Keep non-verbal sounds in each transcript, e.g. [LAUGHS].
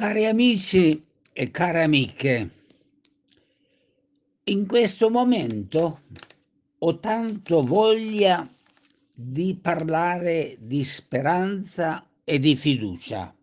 Cari amici e care amiche, in questo momento ho tanto voglia di parlare di speranza e di fiducia.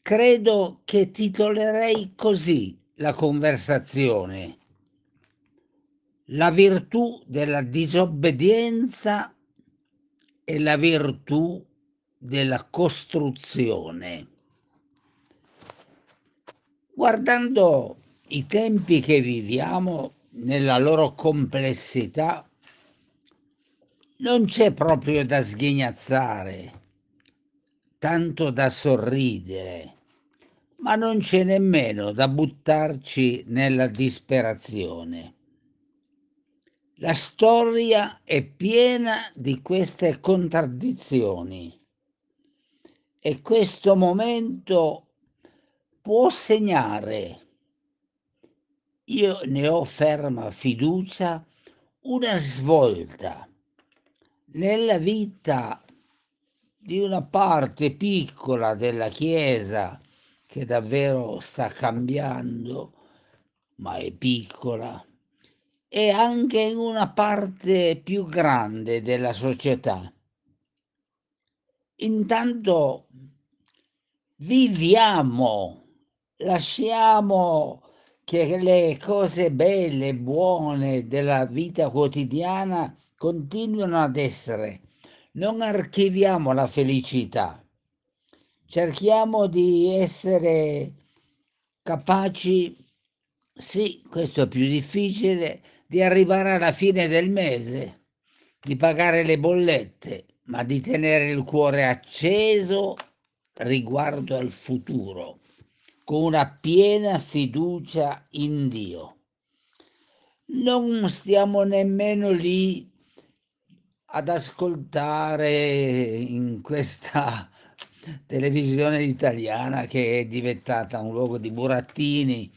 Credo che titolerei così la conversazione. La virtù della disobbedienza e la virtù della costruzione. Guardando i tempi che viviamo nella loro complessità, non c'è proprio da sghignazzare, tanto da sorridere, ma non c'è nemmeno da buttarci nella disperazione. La storia è piena di queste contraddizioni e questo momento può segnare, io ne ho ferma fiducia, una svolta nella vita di una parte piccola della Chiesa che davvero sta cambiando, ma è piccola, e anche in una parte più grande della società. Intanto viviamo lasciamo che le cose belle, buone della vita quotidiana continuino ad essere. Non archiviamo la felicità. Cerchiamo di essere capaci, sì, questo è più difficile, di arrivare alla fine del mese, di pagare le bollette, ma di tenere il cuore acceso riguardo al futuro con una piena fiducia in Dio. Non stiamo nemmeno lì ad ascoltare in questa [LAUGHS] televisione italiana che è diventata un luogo di burattini.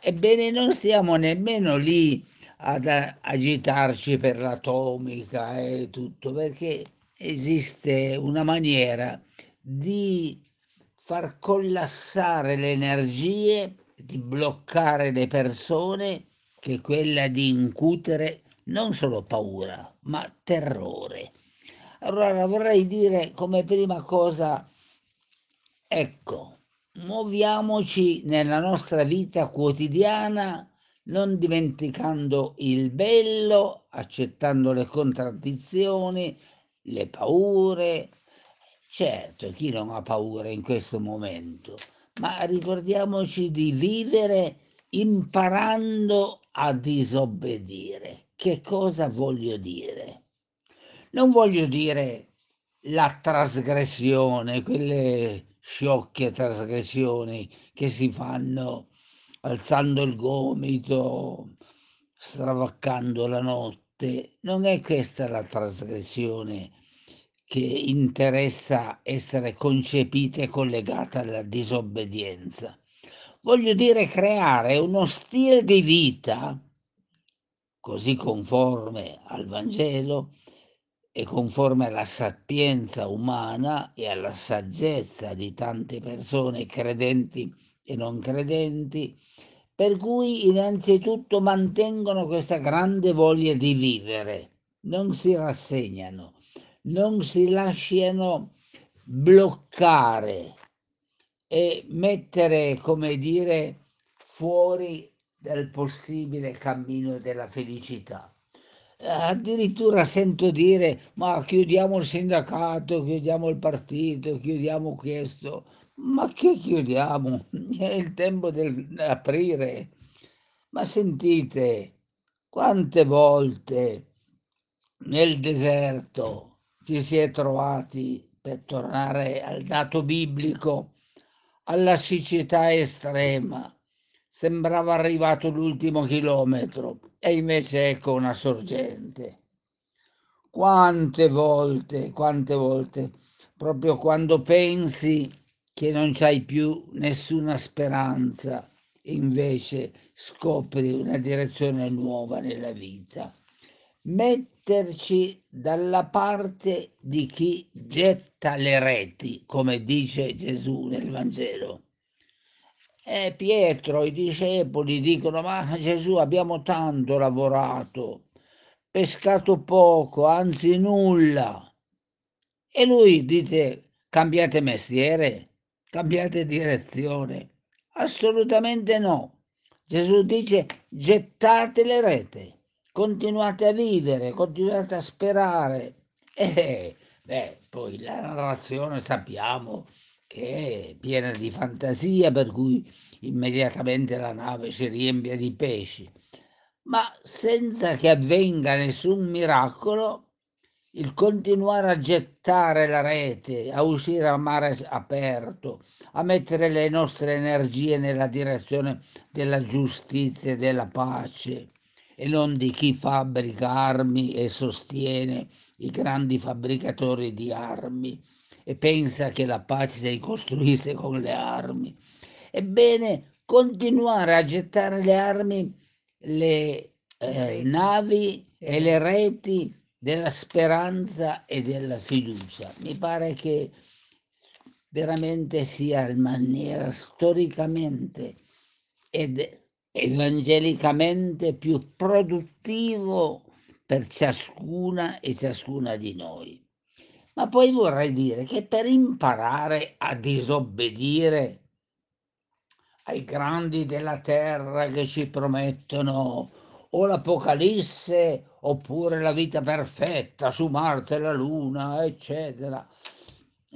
Ebbene, non stiamo nemmeno lì ad agitarci per l'atomica e tutto, perché esiste una maniera di far collassare le energie, di bloccare le persone, che è quella di incutere non solo paura, ma terrore. Allora vorrei dire come prima cosa, ecco, muoviamoci nella nostra vita quotidiana non dimenticando il bello, accettando le contraddizioni, le paure, Certo, chi non ha paura in questo momento, ma ricordiamoci di vivere imparando a disobbedire. Che cosa voglio dire? Non voglio dire la trasgressione, quelle sciocche trasgressioni che si fanno alzando il gomito, stravaccando la notte. Non è questa la trasgressione che interessa essere concepita e collegata alla disobbedienza. Voglio dire creare uno stile di vita così conforme al Vangelo e conforme alla sapienza umana e alla saggezza di tante persone credenti e non credenti, per cui innanzitutto mantengono questa grande voglia di vivere, non si rassegnano, non si lasciano bloccare e mettere, come dire, fuori dal possibile cammino della felicità. Addirittura sento dire, ma chiudiamo il sindacato, chiudiamo il partito, chiudiamo questo. Ma che chiudiamo? [LAUGHS] È il tempo di aprire. Ma sentite, quante volte nel deserto ci si è trovati, per tornare al dato biblico, alla siccità estrema. Sembrava arrivato l'ultimo chilometro e invece ecco una sorgente. Quante volte, quante volte, proprio quando pensi che non c'hai più nessuna speranza, invece scopri una direzione nuova nella vita. Metti metterci dalla parte di chi getta le reti, come dice Gesù nel Vangelo. E Pietro, i discepoli dicono, ma Gesù abbiamo tanto lavorato, pescato poco, anzi nulla. E lui dite, cambiate mestiere, cambiate direzione. Assolutamente no. Gesù dice, gettate le rete continuate a vivere, continuate a sperare. [LAUGHS] E beh, poi la narrazione sappiamo che è piena di fantasia, per cui immediatamente la nave si riempie di pesci. Ma senza che avvenga nessun miracolo, il continuare a gettare la rete, a uscire a mare aperto, a mettere le nostre energie nella direzione della giustizia e della pace, e non di chi fabbrica armi e sostiene i grandi fabbricatori di armi e pensa che la pace si costruisse con le armi. Ebbene, continuare a gettare le armi, le eh, navi e le reti della speranza e della fiducia. Mi pare che veramente sia in maniera storicamente ed evangelicamente più produttivo per ciascuna e ciascuna di noi. Ma poi vorrei dire che per imparare a disobbedire ai grandi della terra che ci promettono o l'Apocalisse oppure la vita perfetta su Marte e la Luna, eccetera,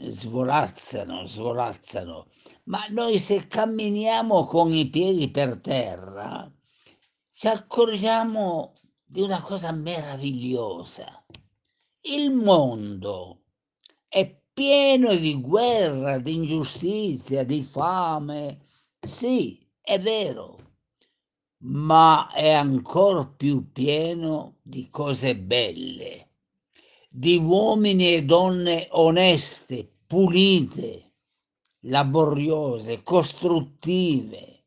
svolazzano, svolazzano ma noi se camminiamo con i piedi per terra ci accorgiamo di una cosa meravigliosa. Il mondo è pieno di guerra, di ingiustizia, di fame. Sì, è vero, ma è ancora più pieno di cose belle, di uomini e donne oneste, pulite, laboriose, costruttive.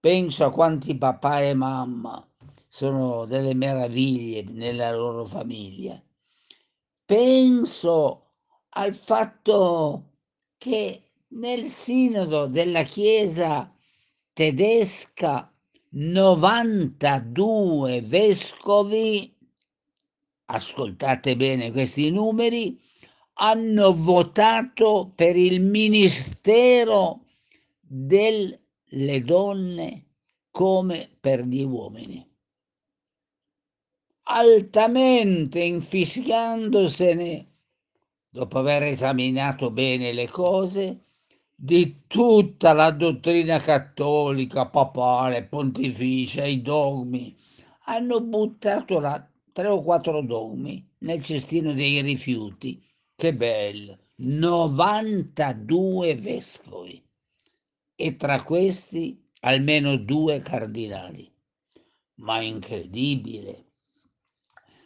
Penso a quanti papà e mamma sono delle meraviglie nella loro famiglia. Penso al fatto che nel sinodo della Chiesa tedesca 92 vescovi, ascoltate bene questi numeri, hanno votato per il ministero delle donne come per gli uomini, altamente infischiandosene, dopo aver esaminato bene le cose, di tutta la dottrina cattolica, papale, pontificia, i dogmi, hanno buttato là tre o quattro dogmi nel cestino dei rifiuti che bello! 92 vescovi e tra questi almeno due cardinali. Ma incredibile!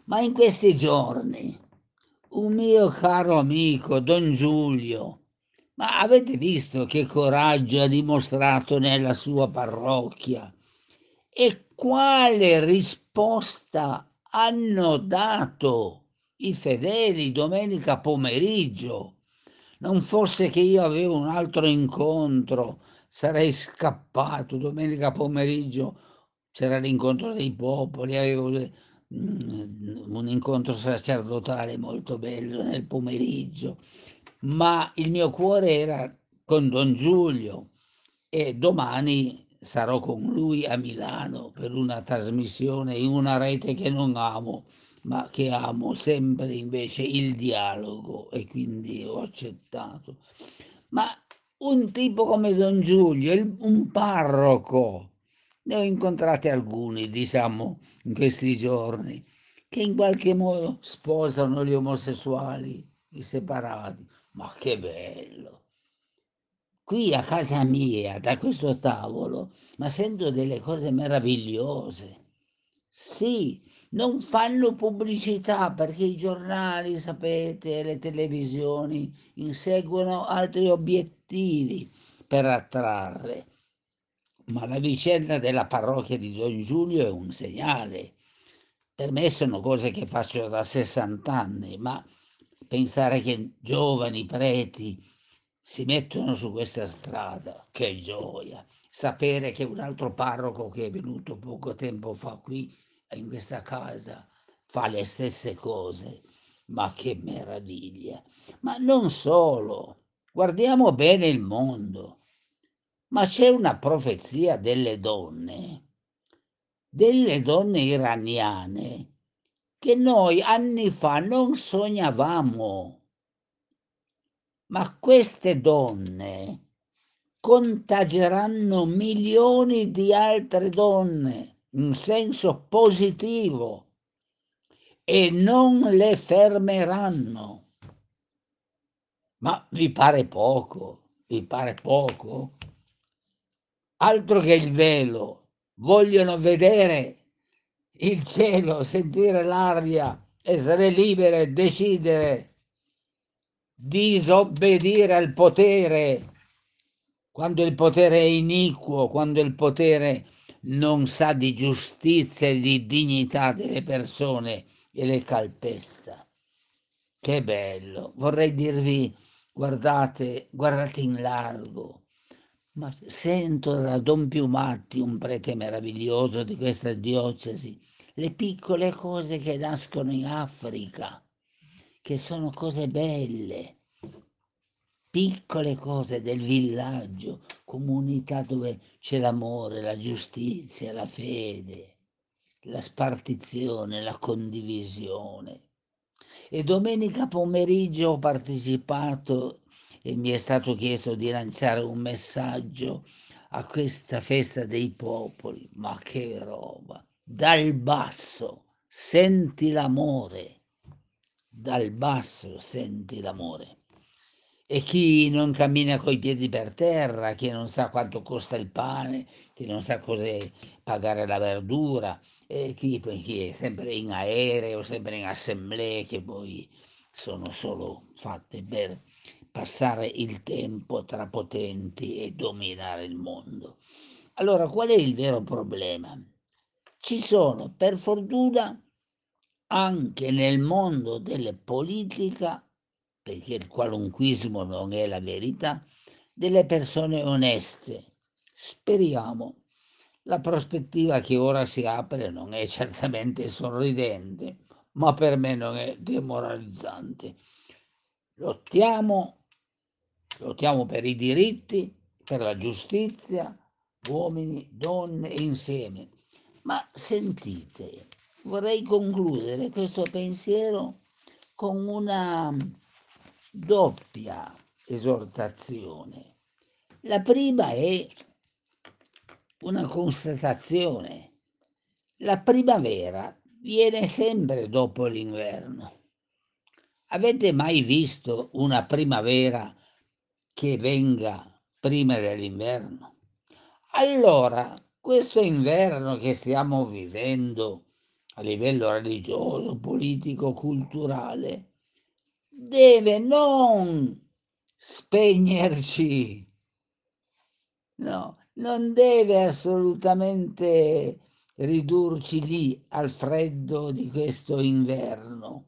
Ma in questi giorni un mio caro amico, Don Giulio, ma avete visto che coraggio ha dimostrato nella sua parrocchia? E quale risposta hanno dato i fedeli domenica pomeriggio. Non fosse che io avevo un altro incontro, sarei scappato domenica pomeriggio. C'era l'incontro dei popoli, avevo mm, un incontro sacerdotale molto bello nel pomeriggio, ma il mio cuore era con Don Giulio e domani sarò con lui a Milano per una trasmissione in una rete che non amo ma che amo sempre invece il dialogo e quindi ho accettato. Ma un tipo come Don Giulio, un parroco, ne ho incontrati alcuni, diciamo, in questi giorni, che in qualche modo sposano gli omosessuali, i separati. Ma che bello! Qui a casa mia, da questo tavolo, ma sento delle cose meravigliose. Sì, non fanno pubblicità perché i giornali, sapete, le televisioni inseguono altri obiettivi per attrarre. Ma la vicenda della parrocchia di Don Giulio è un segnale, per me sono cose che faccio da 60 anni, ma pensare che giovani preti si mettono su questa strada, che gioia! Sapere che un altro parroco che è venuto poco tempo fa qui in questa casa fa le stesse cose, ma che meraviglia! Ma non solo, guardiamo bene il mondo, ma c'è una profezia delle donne delle donne iraniane che noi anni fa non sognavamo. Ma queste donne contagieranno milioni di altre donne in senso positivo e non le fermeranno. Ma vi pare poco? Vi pare poco? Altro che il velo, vogliono vedere il cielo, sentire l'aria, essere libere, decidere, disobbedire al potere quando il potere è iniquo, quando il potere non sa di giustizia e di dignità delle persone e le calpesta. Che bello! Vorrei dirvi, guardate, guardate in largo, ma sento da Don Piumatti, un prete meraviglioso di questa diocesi, le piccole cose che nascono in Africa, che sono cose belle, piccole cose del villaggio, comunità dove c'è l'amore, la giustizia, la fede, la spartizione, la condivisione. E domenica pomeriggio ho partecipato e mi è stato chiesto di lanciare un messaggio a questa festa dei popoli. Ma che roba! Dal basso senti l'amore, dal basso senti l'amore. E chi non cammina coi piedi per terra, chi non sa quanto costa il pane, chi non sa cosa pagare la verdura, e chi, chi è sempre in aereo, sempre in assemblee che poi sono solo fatte per passare il tempo tra potenti e dominare il mondo. Allora, qual è il vero problema? Ci sono, per fortuna, anche nel mondo della politica, perché il qualunquismo non è la verità, delle persone oneste. Speriamo. La prospettiva che ora si apre non è certamente sorridente, ma per me non è demoralizzante. Lottiamo Lottiamo per i diritti, per la giustizia, uomini, donne insieme. Ma sentite, vorrei concludere questo pensiero con una doppia esortazione. La prima è una constatazione. La primavera viene sempre dopo l'inverno. Avete mai visto una primavera che venga prima dell'inverno. Allora, questo inverno che stiamo vivendo a livello religioso, politico, culturale, deve non spegnerci, no, non deve assolutamente ridurci lì al freddo di questo inverno,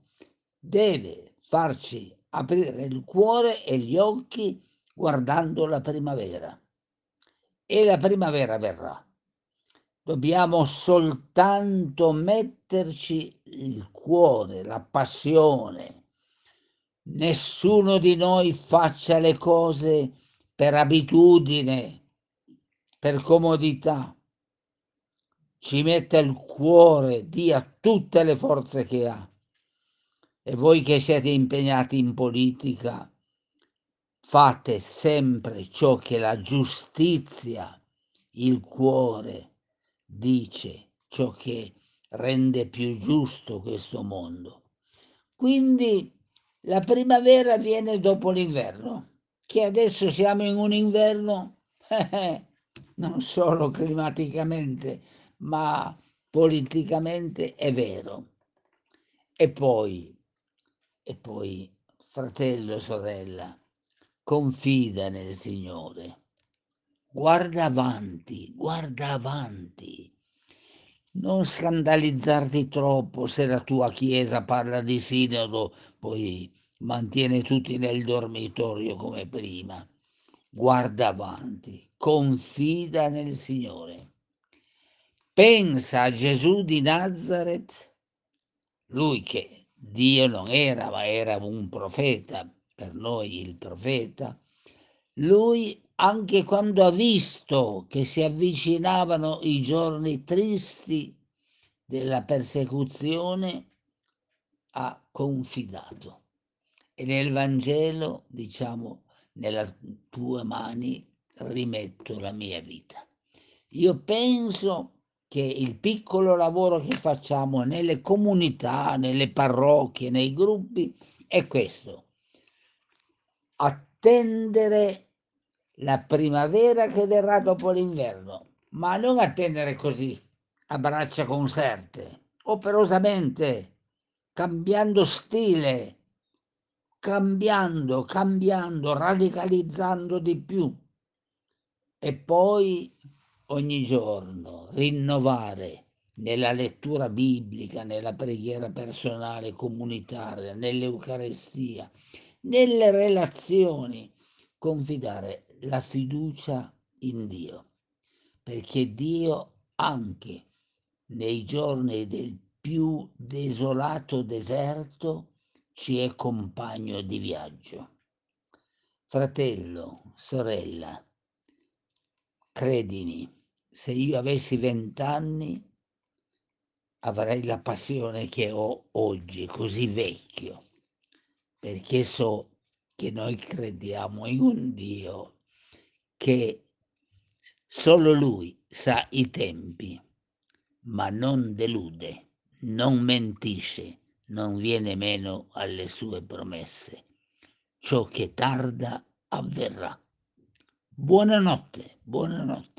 deve farci aprire il cuore e gli occhi guardando la primavera. E la primavera verrà. Dobbiamo soltanto metterci il cuore, la passione. Nessuno di noi faccia le cose per abitudine, per comodità. Ci metta il cuore, dia tutte le forze che ha. E voi che siete impegnati in politica, fate sempre ciò che la giustizia, il cuore dice, ciò che rende più giusto questo mondo. Quindi la primavera viene dopo l'inverno, che adesso siamo in un inverno [LAUGHS] non solo climaticamente, ma politicamente è vero. E poi, e poi, fratello sorella, confida nel Signore. Guarda avanti, guarda avanti. non scandalizzarti troppo se la tua chiesa parla di sinodo, poi mantiene tutti nel dormitorio come prima. Guarda avanti, confida nel Signore. Pensa a Gesù di Nazareth, lui che Dio non era, ma era un profeta, per noi il profeta, lui anche quando ha visto che si avvicinavano i giorni tristi della persecuzione, ha confidato. E nel Vangelo diciamo, nelle tue mani rimetto la mia vita. Io penso che il piccolo lavoro che facciamo nelle comunità, nelle parrocchie, nei gruppi, è questo. Attendere la primavera che verrà dopo l'inverno, ma non attendere così, a braccia conserte, operosamente, cambiando stile, cambiando, cambiando, radicalizzando di più. E poi ogni giorno rinnovare nella lettura biblica, nella preghiera personale comunitaria, nell'Eucarestia, nelle relazioni, confidare la fiducia in Dio, perché Dio anche nei giorni del più desolato deserto ci è compagno di viaggio. Fratello, sorella, credimi, se io avessi vent'anni avrei la passione che ho oggi, così vecchio, perché so che noi crediamo in un Dio che solo Lui sa i tempi, ma non delude, non mentisce, non viene meno alle sue promesse. Ciò che tarda avverrà. Buonanotte, buonanotte.